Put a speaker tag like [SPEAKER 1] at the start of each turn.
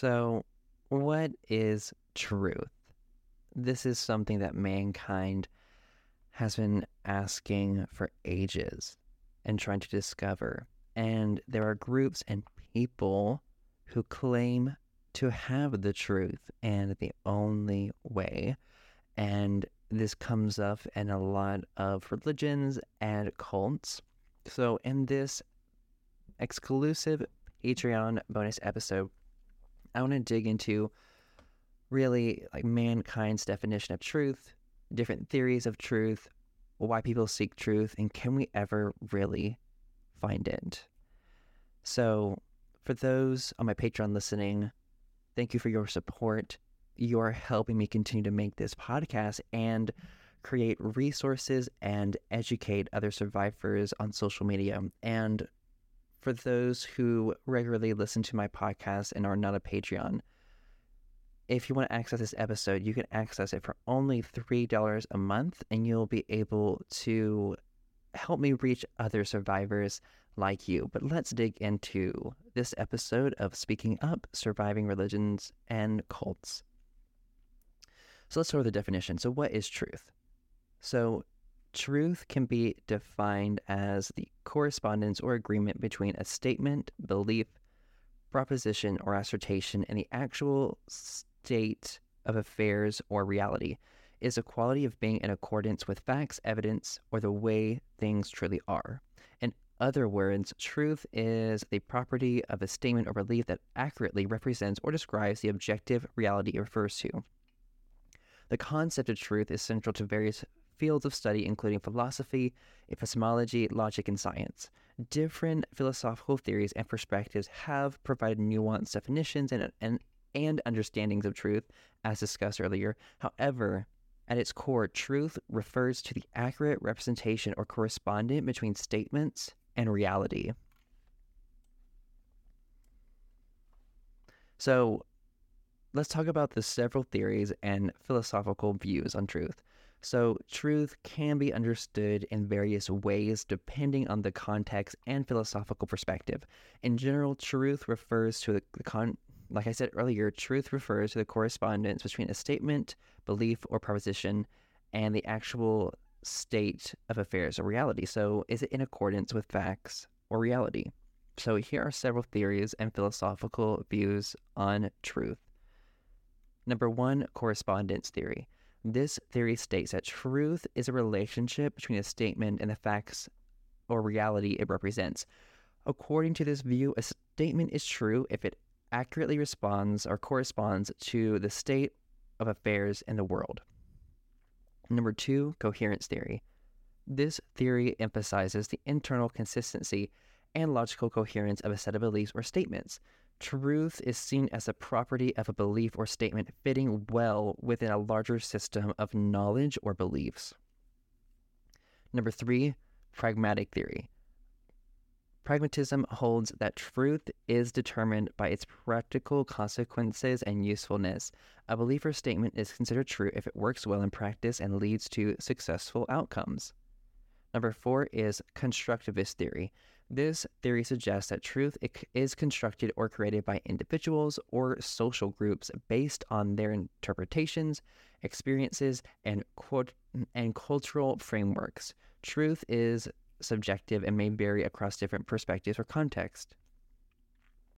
[SPEAKER 1] So, what is truth? This is something that mankind has been asking for ages and trying to discover. And there are groups and people who claim to have the truth and the only way. And this comes up in a lot of religions and cults. So, in this exclusive Patreon bonus episode, I want to dig into really like mankind's definition of truth, different theories of truth, why people seek truth, and can we ever really find it? So, for those on my Patreon listening, thank you for your support. You're helping me continue to make this podcast and create resources and educate other survivors on social media. And for those who regularly listen to my podcast and are not a Patreon, if you want to access this episode, you can access it for only $3 a month, and you'll be able to help me reach other survivors like you. But let's dig into this episode of Speaking Up Surviving Religions and Cults. So let's start with the definition. So, what is truth? So, truth can be defined as the correspondence or agreement between a statement, belief, proposition, or assertion and the actual state of affairs or reality is a quality of being in accordance with facts, evidence, or the way things truly are. In other words, truth is the property of a statement or belief that accurately represents or describes the objective reality it refers to. The concept of truth is central to various fields of study, including philosophy, eh, epistemology, logic, and science. Different philosophical theories and perspectives have provided nuanced definitions and, and and understandings of truth, as discussed earlier. However, at its core, truth refers to the accurate representation or correspondence between statements and reality. So, let's talk about the several theories and philosophical views on truth. So, truth can be understood in various ways depending on the context and philosophical perspective. In general, truth refers to the, con- like I said earlier, truth refers to the correspondence between a statement, belief, or proposition and the actual state of affairs or reality. So, is it in accordance with facts or reality? So, here are several theories and philosophical views on truth. Number one, correspondence theory. This theory states that truth is a relationship between a statement and the facts or reality it represents. According to this view, a statement is true if it accurately responds or corresponds to the state of affairs in the world. Number two, coherence theory. This theory emphasizes the internal consistency and logical coherence of a set of beliefs or statements. Truth is seen as a property of a belief or statement fitting well within a larger system of knowledge or beliefs. Number three, pragmatic theory. Pragmatism holds that truth is determined by its practical consequences and usefulness. A belief or statement is considered true if it works well in practice and leads to successful outcomes. Number four is constructivist theory. This theory suggests that truth is constructed or created by individuals or social groups based on their interpretations, experiences, and, and cultural frameworks. Truth is subjective and may vary across different perspectives or contexts.